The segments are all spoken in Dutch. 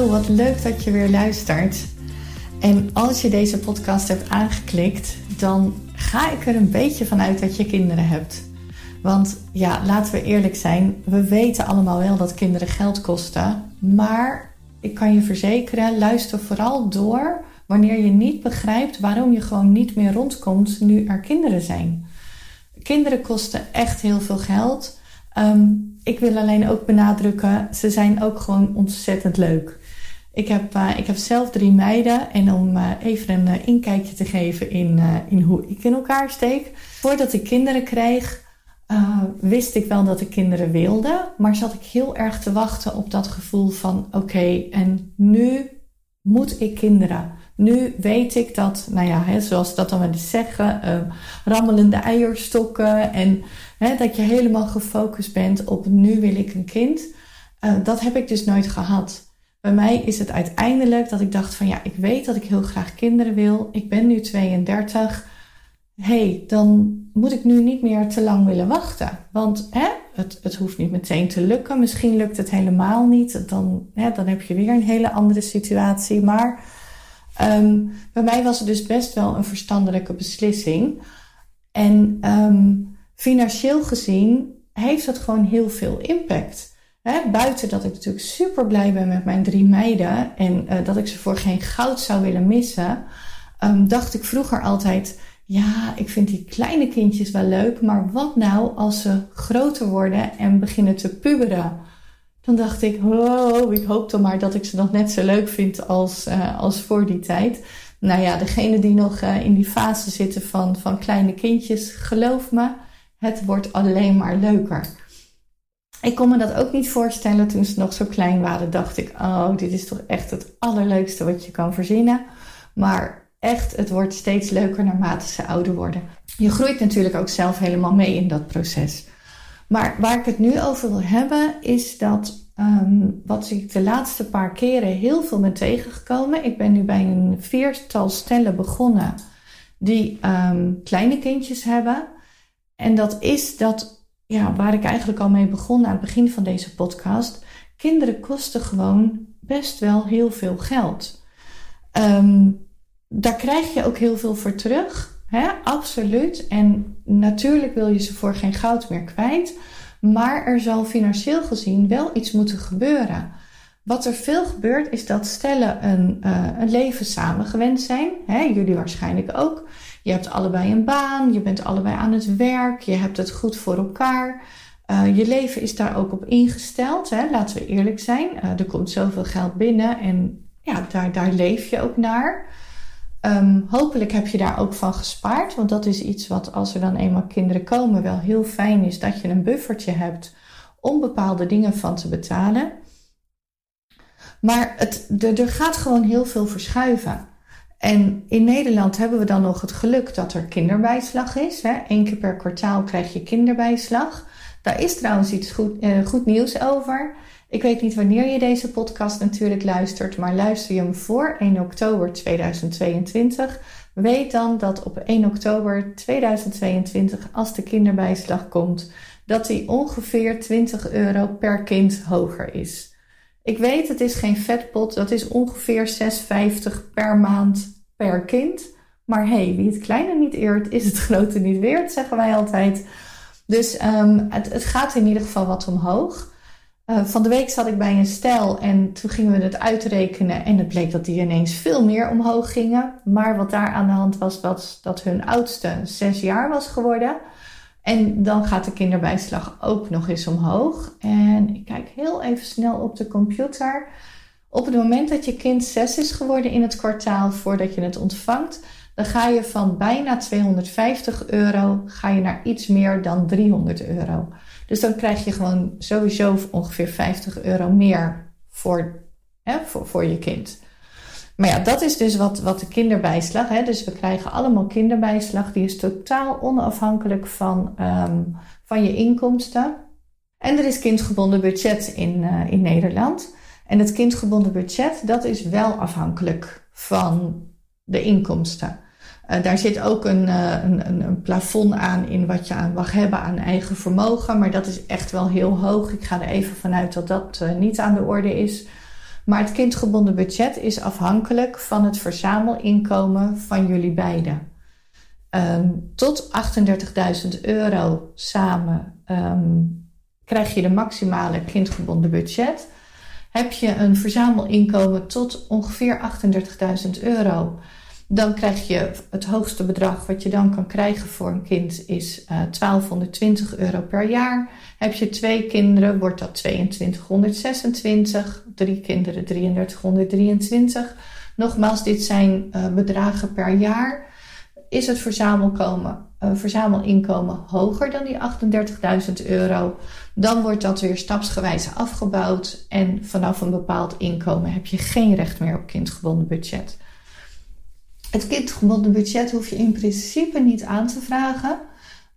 Wat leuk dat je weer luistert. En als je deze podcast hebt aangeklikt, dan ga ik er een beetje vanuit dat je kinderen hebt. Want ja, laten we eerlijk zijn, we weten allemaal wel dat kinderen geld kosten. Maar ik kan je verzekeren, luister vooral door wanneer je niet begrijpt waarom je gewoon niet meer rondkomt nu er kinderen zijn. Kinderen kosten echt heel veel geld. Ehm, ik wil alleen ook benadrukken, ze zijn ook gewoon ontzettend leuk. Ik heb, uh, ik heb zelf drie meiden en om uh, even een uh, inkijkje te geven in, in hoe ik in elkaar steek. Voordat ik kinderen kreeg, wist ik wel dat ik kinderen wilde, maar zat ik heel erg te wachten op dat gevoel van oké, en nu moet ik kinderen. Nu weet ik dat, nou ja, hè, zoals dat dan wel eens zeggen, rammelende eierstokken en hè, dat je helemaal gefocust bent op nu wil ik een kind. dat heb ik dus nooit gehad. Bij mij is het uiteindelijk dat ik dacht van ja, ik weet dat ik heel graag kinderen wil. Ik ben nu 32. hey, dan moet ik nu niet meer te lang willen wachten. Want hè, het, het hoeft niet meteen te lukken. Misschien lukt het helemaal niet. Dan, hè, dan heb je weer een hele andere situatie. Maar um, bij mij was het dus best wel een verstandelijke beslissing. En um, financieel gezien heeft dat gewoon heel veel impact. Buiten dat ik natuurlijk super blij ben met mijn drie meiden en uh, dat ik ze voor geen goud zou willen missen, um, dacht ik vroeger altijd: ja, ik vind die kleine kindjes wel leuk, maar wat nou als ze groter worden en beginnen te puberen? Dan dacht ik: oh, ik hoop dan maar dat ik ze nog net zo leuk vind als, uh, als voor die tijd. Nou ja, degene die nog uh, in die fase zitten van, van kleine kindjes, geloof me, het wordt alleen maar leuker. Ik kon me dat ook niet voorstellen toen ze nog zo klein waren. Dacht ik, oh, dit is toch echt het allerleukste wat je kan verzinnen. Maar echt, het wordt steeds leuker naarmate ze ouder worden. Je groeit natuurlijk ook zelf helemaal mee in dat proces. Maar waar ik het nu over wil hebben, is dat um, wat ik de laatste paar keren heel veel ben tegengekomen. Ik ben nu bij een viertal stellen begonnen die um, kleine kindjes hebben. En dat is dat ja, waar ik eigenlijk al mee begon aan het begin van deze podcast. Kinderen kosten gewoon best wel heel veel geld. Um, daar krijg je ook heel veel voor terug. Hè? Absoluut. En natuurlijk wil je ze voor geen goud meer kwijt. Maar er zal financieel gezien wel iets moeten gebeuren. Wat er veel gebeurt is dat stellen een, uh, een leven samen gewend zijn. Hè? Jullie waarschijnlijk ook. Je hebt allebei een baan, je bent allebei aan het werk, je hebt het goed voor elkaar. Uh, je leven is daar ook op ingesteld, hè? laten we eerlijk zijn. Uh, er komt zoveel geld binnen en ja, daar, daar leef je ook naar. Um, hopelijk heb je daar ook van gespaard, want dat is iets wat als er dan eenmaal kinderen komen wel heel fijn is dat je een buffertje hebt om bepaalde dingen van te betalen. Maar het, er gaat gewoon heel veel verschuiven. En in Nederland hebben we dan nog het geluk dat er kinderbijslag is. Hè? Eén keer per kwartaal krijg je kinderbijslag. Daar is trouwens iets goed, eh, goed nieuws over. Ik weet niet wanneer je deze podcast natuurlijk luistert, maar luister je hem voor 1 oktober 2022. Weet dan dat op 1 oktober 2022, als de kinderbijslag komt, dat die ongeveer 20 euro per kind hoger is. Ik weet, het is geen vetpot. Dat is ongeveer 6,50 per maand per kind. Maar hey, wie het kleine niet eert, is het grote niet weert, zeggen wij altijd. Dus um, het, het, gaat in ieder geval wat omhoog. Uh, van de week zat ik bij een stel en toen gingen we het uitrekenen. En het bleek dat die ineens veel meer omhoog gingen. Maar wat daar aan de hand was, was dat hun oudste zes jaar was geworden. En dan gaat de kinderbijslag ook nog eens omhoog. En ik kijk heel even snel op de computer. Op het moment dat je kind 6 is geworden in het kwartaal voordat je het ontvangt, dan ga je van bijna 250 euro ga je naar iets meer dan 300 euro. Dus dan krijg je gewoon sowieso ongeveer 50 euro meer voor, hè, voor, voor je kind. Maar ja, dat is dus wat, wat de kinderbijslag. Hè? Dus we krijgen allemaal kinderbijslag. Die is totaal onafhankelijk van, um, van je inkomsten. En er is kindgebonden budget in, uh, in Nederland. En het kindgebonden budget, dat is wel afhankelijk van de inkomsten. Uh, daar zit ook een, uh, een, een, plafond aan in wat je aan mag hebben aan eigen vermogen. Maar dat is echt wel heel hoog. Ik ga er even vanuit dat dat niet aan de orde is. Maar het kindgebonden budget is afhankelijk van het verzamelinkomen van jullie beiden. Um, tot 38.000 euro samen um, krijg je de maximale kindgebonden budget. Heb je een verzamelinkomen tot ongeveer 38.000 euro, dan krijg je het hoogste bedrag wat je dan kan krijgen voor een kind is uh, eh, 1220 euro per jaar. Heb je twee kinderen, wordt dat 2226. Drie kinderen 3323. Nogmaals, dit zijn uh, bedragen per jaar. Is het uh, verzamelinkomen hoger dan die 38.000 euro, dan wordt dat weer stapsgewijs afgebouwd. En vanaf een bepaald inkomen heb je geen recht meer op kindgebonden budget. Het kindgebonden budget hoef je in principe niet aan te vragen.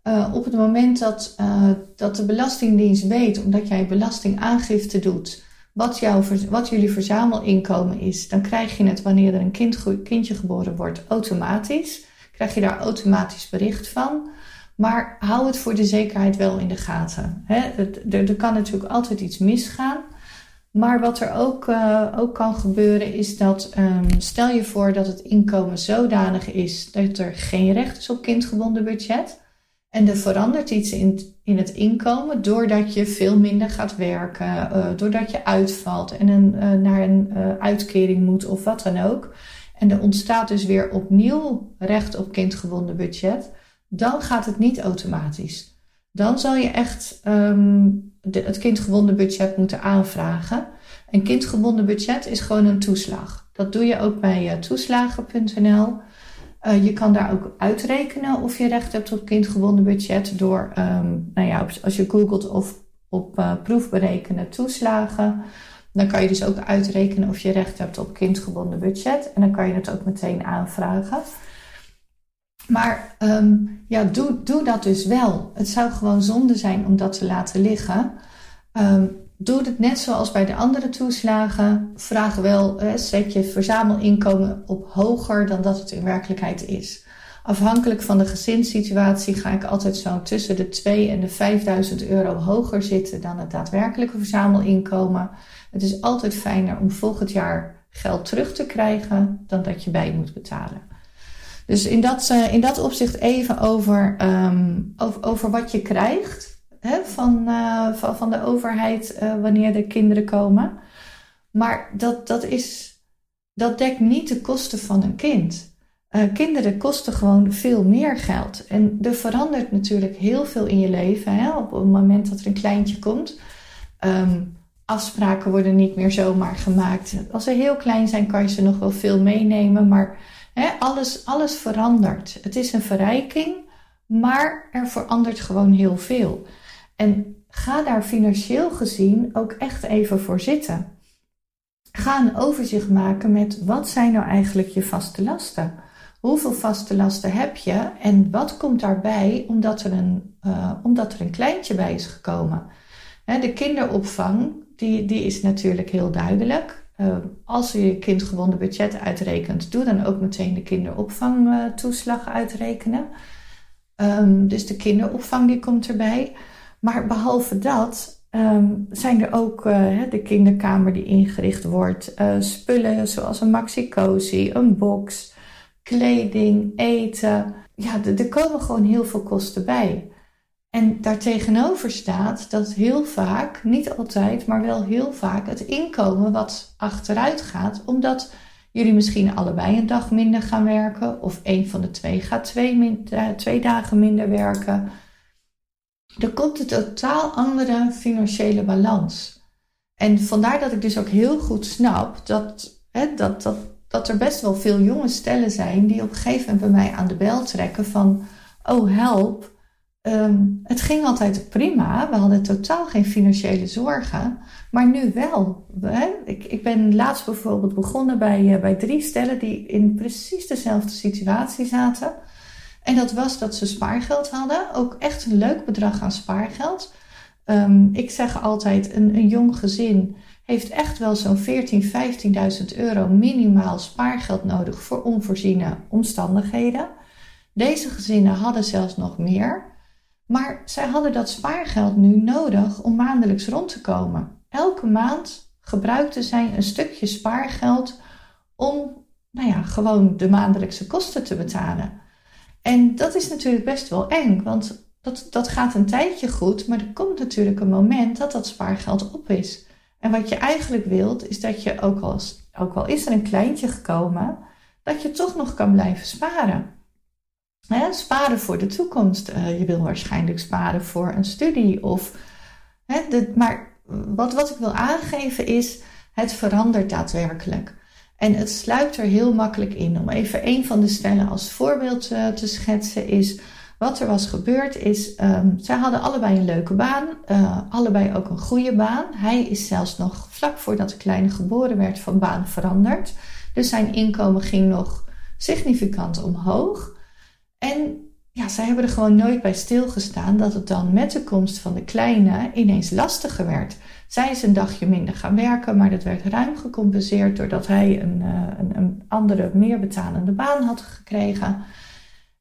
Uh, op het moment dat, uh, dat de Belastingdienst weet, omdat jij belastingaangifte doet, wat, jouw, wat jullie verzamelinkomen is, dan krijg je het wanneer er een kind, kindje geboren wordt automatisch. Krijg je daar automatisch bericht van. Maar hou het voor de zekerheid wel in de gaten. Hè? Er kan natuurlijk altijd iets misgaan. Maar wat er ook, uh, ook kan gebeuren is dat, um, stel je voor dat het inkomen zodanig is dat er geen recht is op kindgebonden budget. En er verandert iets in, in het inkomen doordat je veel minder gaat werken, uh, doordat je uitvalt en een, uh, naar een uitkering moet of wat dan ook. En er ontstaat dus weer opnieuw recht op kindgebonden budget. Dan gaat het niet automatisch. Dan zal je echt um, het kindgebonden budget moeten aanvragen. Een kindgebonden budget is gewoon een toeslag. Dat doe je ook bij uh, toeslagen.nl. Uh, je kan daar ook uitrekenen of je recht hebt op kindgebonden budget door, um, nou ja, als je googelt of op uh, proefberekenen toeslagen, dan kan je dus ook uitrekenen of je recht hebt op kindgebonden budget en dan kan je het ook meteen aanvragen. Maar um, ja, doe, doe dat dus wel. Het zou gewoon zonde zijn om dat te laten liggen. Um, doe het net zoals bij de andere toeslagen. Vraag wel, eh, zet je verzamelinkomen op hoger dan dat het in werkelijkheid is. Afhankelijk van de gezinssituatie ga ik altijd zo tussen de 2 en de 5000 euro hoger zitten dan het daadwerkelijke verzamelinkomen. Het is altijd fijner om volgend jaar geld terug te krijgen dan dat je bij moet betalen. Dus in dat, uh, in dat opzicht even over, um, over, over wat je krijgt hè, van, uh, van, van, de overheid uh, wanneer de kinderen komen. Maar dat, dat, is, dat dekt niet de kosten van een kind. Kinderen kosten gewoon veel meer geld. En er verandert natuurlijk heel veel in je leven hè, op het moment dat er een kleintje komt. Um, afspraken worden niet meer zomaar gemaakt. Als ze heel klein zijn, kan je ze nog wel veel meenemen. Maar alles, alles verandert. Het is een verrijking, maar er verandert gewoon heel veel. En ga daar financieel gezien ook echt even voor zitten. Ga een overzicht maken met wat zijn nou eigenlijk je vaste lasten? Hoeveel vaste lasten heb je en wat komt daarbij omdat er een, uh, omdat er een kleintje bij is gekomen? de kinderopvang, die, die is natuurlijk heel duidelijk. Uh, als je je kindgebonden budget uitrekent, doe dan ook meteen de kinderopvangtoeslag uitrekenen. Um, dus de kinderopvang die komt erbij. Maar behalve dat um, zijn er ook uh, de kinderkamer die ingericht wordt, uh, spullen zoals een maxi-cozy, een box, kleding, eten. Ja, er komen gewoon heel veel kosten bij. En daartegenover staat dat heel vaak, niet altijd, maar wel heel vaak het inkomen wat achteruit gaat, omdat jullie misschien allebei een dag minder gaan werken, of een van de twee gaat twee, min, uh, twee dagen minder werken er komt een totaal andere financiële balans. En vandaar dat ik dus ook heel goed snap dat, hè, dat, dat, dat er best wel veel jonge stellen zijn die op een gegeven moment bij mij aan de bel trekken van, oh help, um, het ging altijd prima, we hadden totaal geen financiële zorgen, maar nu wel. Hè? Ik, ik ben laatst bijvoorbeeld begonnen bij, uh, bij drie stellen die in precies dezelfde situatie zaten. En dat was dat ze spaargeld hadden. Ook echt een leuk bedrag aan spaargeld. Um, ik zeg altijd, een, een jong gezin heeft echt wel zo'n 14.000, 15.000 euro minimaal spaargeld nodig voor onvoorziene omstandigheden. Deze gezinnen hadden zelfs nog meer. Maar zij hadden dat spaargeld nu nodig om maandelijks rond te komen. Elke maand gebruikte zij een stukje spaargeld om nou ja, gewoon de maandelijkse kosten te betalen. En dat is natuurlijk best wel eng, want dat, dat gaat een tijdje goed, maar er komt natuurlijk een moment dat dat spaargeld op is. En wat je eigenlijk wilt, is dat je ook al, ook al is er een kleintje gekomen, dat je toch nog kan blijven sparen. Sparen voor de toekomst. Uh, je wil waarschijnlijk sparen voor een studie. Of, maar wat, wat ik wil aangeven is, het verandert daadwerkelijk. En het sluipt er heel makkelijk in. Om even een van de stellen als voorbeeld uh, te schetsen is... Wat er was gebeurd is, um, zij hadden allebei een leuke baan, uh, allebei ook een goede baan. Hij is zelfs nog vlak voordat de kleine geboren werd van baan veranderd. Dus zijn inkomen ging nog significant omhoog. En ja, zij hebben er gewoon nooit bij stilgestaan dat het dan met de komst van de kleine ineens lastiger werd. Zij is een dagje minder gaan werken, maar dat werd ruim gecompenseerd doordat hij een, uh, een, een andere, meer betalende baan had gekregen.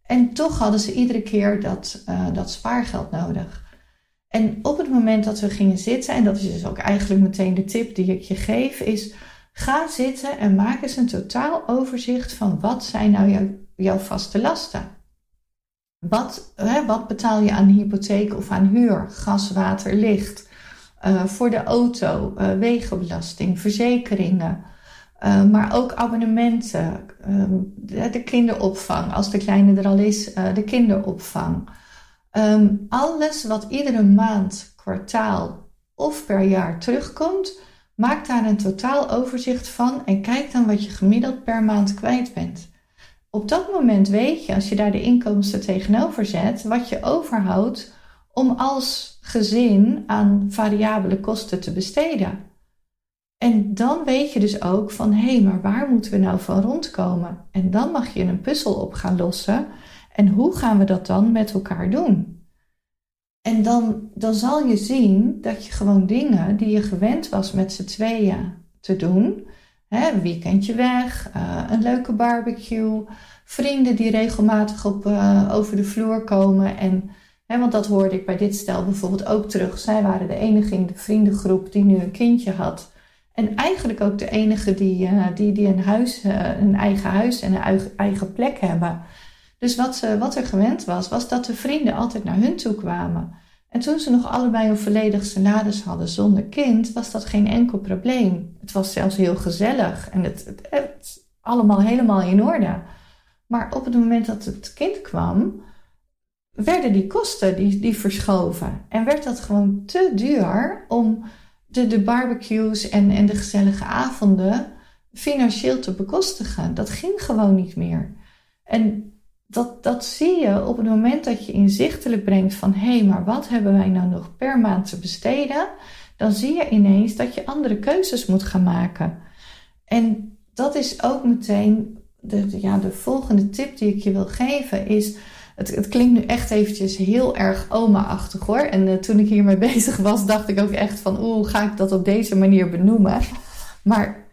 En toch hadden ze iedere keer dat, uh, dat spaargeld nodig. En op het moment dat we gingen zitten, en dat is dus ook eigenlijk meteen de tip die ik je geef, is ga zitten en maak eens een totaal overzicht van wat zijn nou jouw vaste lasten. Wat, hè, wat betaal je aan hypotheek of aan huur, gas, water, licht, uh, voor de auto, uh, wegenbelasting, verzekeringen, uh, maar ook abonnementen, de, de, kinderopvang, als de kleine er al is, de kinderopvang. Um, alles wat iedere maand, kwartaal of per jaar terugkomt, maak daar een totaal overzicht van en kijk dan wat je gemiddeld per maand kwijt bent. Op dat moment weet je, als je daar de inkomsten tegenover zet, wat je overhoudt om als gezin aan variabele kosten te besteden. En dan weet je dus ook van hé, hey, maar waar moeten we nou van rondkomen? En dan mag je een puzzel op gaan lossen. En hoe gaan we dat dan met elkaar doen? En dan, dan zal je zien dat je gewoon dingen die je gewend was met z'n tweeën te doen, hè, een weekendje weg, uh, een leuke barbecue, vrienden die regelmatig op, uh, over de vloer komen. En, hè, want dat hoorde ik bij dit stel bijvoorbeeld ook terug. Zij waren de enige in de vriendengroep die nu een kindje had. En eigenlijk ook de enige die, uh, die, die een, huis, een eigen huis en een eigen plek hebben. Dus wat, wat er gewend was, was dat de vrienden altijd naar hun toe kwamen. En toen ze nog allebei een volledig salaris hadden zonder kind, was dat geen enkel probleem. Het was zelfs heel gezellig en het, het, allemaal helemaal in orde. Maar op het moment dat het kind kwam, werden die kosten die, die verschoven. En werd dat gewoon te duur om de, de barbecues en, en de gezellige avonden financieel te bekostigen. Dat ging gewoon niet meer. En dat, dat zie je op het moment dat je inzichtelijk brengt van hé, hey, maar wat hebben wij nou nog per maand te besteden? Dan zie je ineens dat je andere keuzes moet gaan maken. En dat is ook meteen de, ja, de volgende tip die ik je wil geven is. Het, het klinkt nu echt eventjes heel erg oma-achtig hoor. En uh, toen ik hiermee bezig was, dacht ik ook echt van oeh, ga ik dat op deze manier benoemen? Maar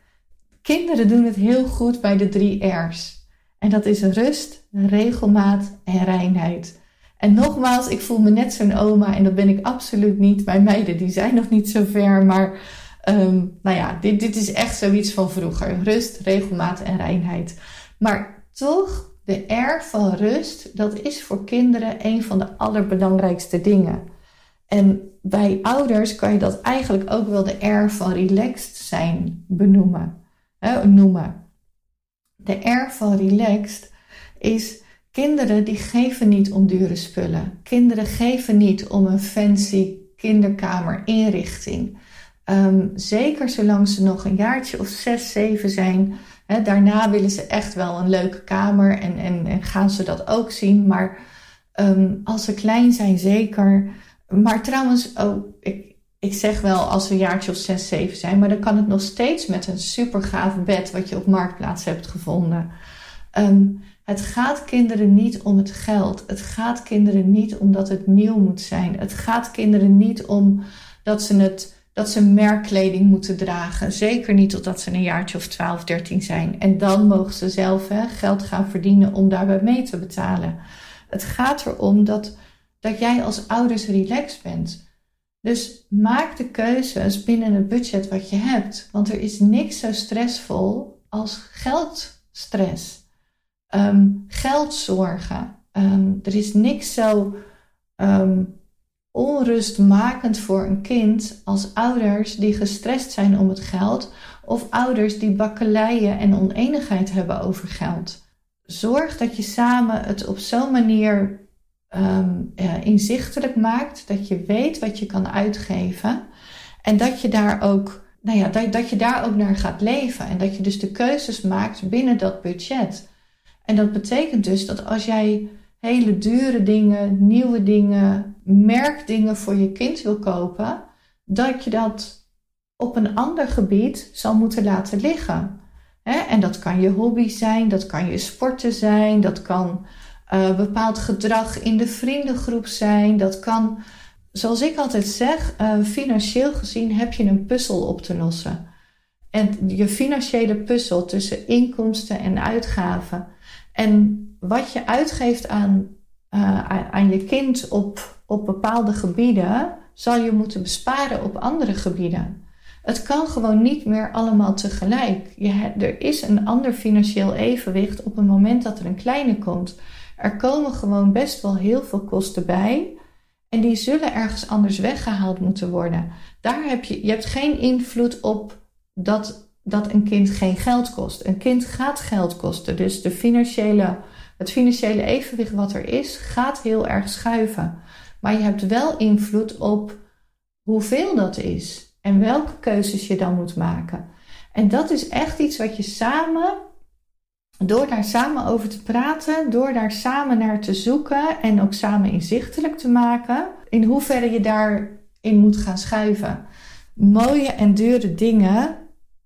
kinderen doen het heel goed bij de drie R's. En dat is rust, regelmaat en reinheid. En nogmaals, ik voel me net zo'n oma en dat ben ik absoluut niet. Mijn meiden die zijn nog niet zo ver, maar um, nou ja, dit, dit is echt zoiets van vroeger. Rust, regelmaat en reinheid. Maar toch, de R van rust, dat is voor kinderen een van de allerbelangrijkste dingen. En bij ouders kan je dat eigenlijk ook wel de R van relaxed zijn benoemen. Noemen. De R van relaxed is kinderen die geven niet om dure spullen. Kinderen geven niet om een fancy kinderkamerinrichting. Um, zeker zolang ze nog een jaartje of zes, zeven zijn. daarna willen ze echt wel een leuke kamer en, en, en gaan ze dat ook zien. Maar um, als ze klein zijn, zeker. Maar trouwens, oh, ik, ik zeg wel als we een jaartje of zes, zeven zijn, maar dan kan het nog steeds met een super gaaf bed wat je op marktplaats hebt gevonden. Um, het gaat kinderen niet om het geld. Het gaat kinderen niet omdat het nieuw moet zijn. Het gaat kinderen niet om dat ze, het, dat ze merkkleding moeten dragen. Zeker niet totdat ze een jaartje of 12, 13 zijn. En dan mogen ze zelf hè, geld gaan verdienen om daarbij mee te betalen. Het gaat erom dat, dat jij als ouders relaxed bent Dus maak de keuzes binnen het budget wat je hebt. Want er is niks zo stressvol als geldstress. Um, geldzorgen. Um, er is niks zo um, onrustmakend voor een kind als ouders die gestrest zijn om het geld of ouders die bakkeleien en oneenigheid hebben over geld. Zorg dat je samen het op zo'n manier inzichtelijk maakt, dat je weet wat je kan uitgeven en dat je daar ook, nou ja, dat, dat je daar ook naar gaat leven en dat je dus de keuzes maakt binnen dat budget. En dat betekent dus dat als jij hele dure dingen, nieuwe dingen, merkdingen voor je kind wil kopen, dat je dat op een ander gebied zal moeten laten liggen. En dat kan je hobby zijn, dat kan je sporten zijn, dat kan uh, bepaald gedrag in de vriendengroep zijn, dat kan, zoals ik altijd zeg, uh, financieel gezien heb je een puzzel op te lossen. En je financiële puzzel tussen inkomsten en uitgaven. En wat je uitgeeft aan, uh, aan je kind op, op bepaalde gebieden, zal je moeten besparen op andere gebieden. Het kan gewoon niet meer allemaal tegelijk. Je, er is een ander financieel evenwicht op het moment dat er een kleine komt. Er komen gewoon best wel heel veel kosten bij. En die zullen ergens anders weggehaald moeten worden. Daar heb je, je hebt geen invloed op dat, dat een kind geen geld kost. Een kind gaat geld kosten. Dus de financiële, het financiële evenwicht wat er is, gaat heel erg schuiven. Maar je hebt wel invloed op hoeveel dat is en welke keuzes je dan moet maken. En dat is echt iets wat je samen, door daar samen over te praten, door daar samen naar te zoeken en ook samen inzichtelijk te maken, in hoeverre je daarin moet gaan schuiven. Mooie en dure dingen,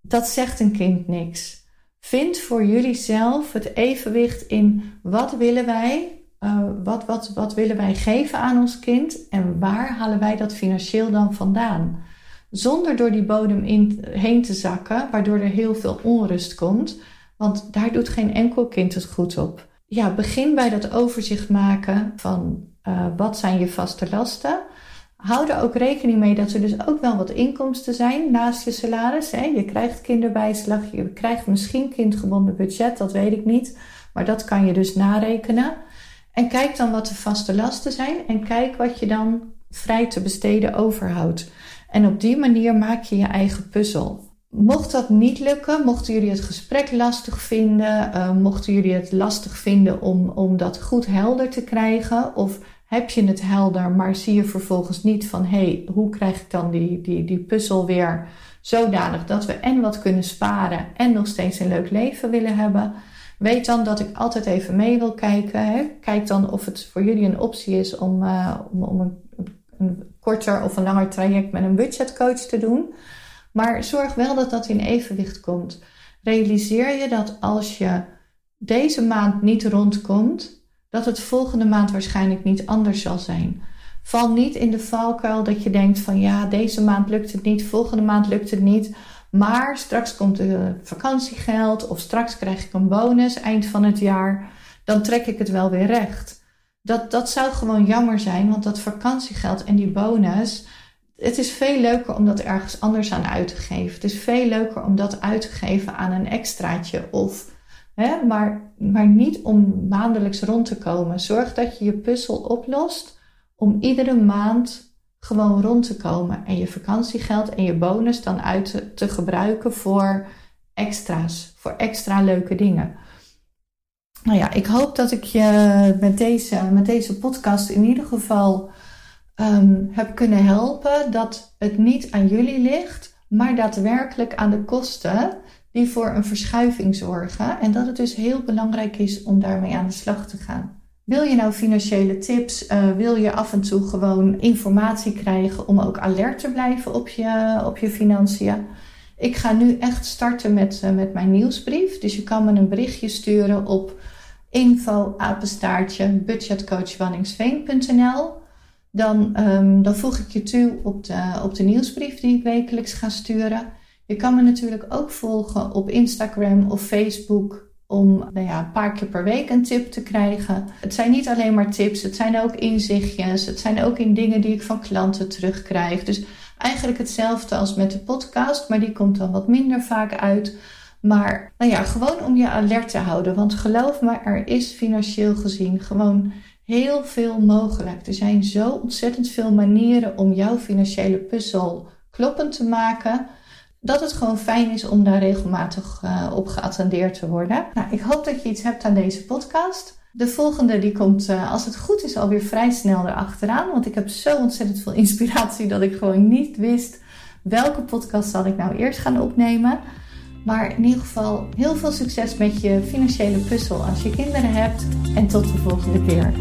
dat zegt een kind niks. Vind voor jullie zelf het evenwicht in wat willen wij, uh, wat, wat, wat willen wij geven aan ons kind en waar halen wij dat financieel dan vandaan? zonder door die bodem in, heen te zakken, waardoor er heel veel onrust komt. Want daar doet geen enkel kind het goed op. Ja, begin bij dat overzicht maken van uh, wat zijn je vaste lasten. Hou er ook rekening mee dat er dus ook wel wat inkomsten zijn naast je salaris. Hè. Je krijgt kinderbijslag, je krijgt misschien kindgebonden budget, dat weet ik niet. Maar dat kan je dus narekenen. En kijk dan wat de vaste lasten zijn en kijk wat je dan vrij te besteden overhoudt. En op die manier maak je je eigen puzzel. Mocht dat niet lukken, mochten jullie het gesprek lastig vinden, uh, mochten jullie het lastig vinden om, om dat goed helder te krijgen, of heb je het helder, maar zie je vervolgens niet van hé, hey, hoe krijg ik dan die, die, die puzzel weer zodanig dat we en wat kunnen sparen en nog steeds een leuk leven willen hebben. Weet dan dat ik altijd even mee wil kijken. Hè? Kijk dan of het voor jullie een optie is om, om, om een een korter of een langer traject met een budgetcoach te doen. Maar zorg wel dat dat in evenwicht komt. Realiseer je dat als je deze maand niet rondkomt, dat het volgende maand waarschijnlijk niet anders zal zijn. Val niet in de valkuil dat je denkt van ja, deze maand lukt het niet, volgende maand lukt het niet. Maar straks komt er vakantiegeld of straks krijg ik een bonus eind van het jaar. Dan trek ik het wel weer recht. Dat, dat zou gewoon jammer zijn, want dat vakantiegeld en die bonus, het is veel leuker om dat ergens anders aan uit te geven. Het is veel leuker om dat uit te geven aan een extraatje of, hè, maar, maar niet om maandelijks rond te komen. Zorg dat je je puzzel oplost om iedere maand gewoon rond te komen en je vakantiegeld en je bonus dan uit te, gebruiken voor extra's, voor extra leuke dingen nou ja, ik hoop dat ik je met deze, met deze podcast in ieder geval um, heb kunnen helpen. Dat het niet aan jullie ligt, maar daadwerkelijk aan de kosten die voor een verschuiving zorgen. En dat het dus heel belangrijk is om daarmee aan de slag te gaan. Wil je nou financiële tips? Uh, wil je af en toe gewoon informatie krijgen om ook alert te blijven op je, op je financiën? Ik ga nu echt starten met, uh, met mijn nieuwsbrief. Dus je kan me een berichtje sturen op info apenstaartje budgetcoachwanningsveen.nl. Dan, um, dan voeg ik je toe op de, op de nieuwsbrief die ik wekelijks ga sturen. Je kan me natuurlijk ook volgen op Instagram of Facebook om nou ja, een paar keer per week een tip te krijgen. Het zijn niet alleen maar tips, het zijn ook inzichtjes. Het zijn ook in dingen die ik van klanten terugkrijg. Dus eigenlijk hetzelfde als met de podcast, maar die komt dan wat minder vaak uit. Maar nou ja, gewoon om je alert te houden. Want geloof me, er is financieel gezien gewoon heel veel mogelijk. Er zijn zo ontzettend veel manieren om jouw financiële puzzel kloppend te maken. Dat het gewoon fijn is om daar regelmatig uh, op geattendeerd te worden. Nou, ik hoop dat je iets hebt aan deze podcast. De volgende die komt, uh, als het goed is, alweer vrij snel erachteraan. Want ik heb zo ontzettend veel inspiratie dat ik gewoon niet wist welke podcast zal ik nou eerst gaan opnemen. Maar in ieder geval heel veel succes met je financiële puzzel als je kinderen hebt. En tot de volgende keer.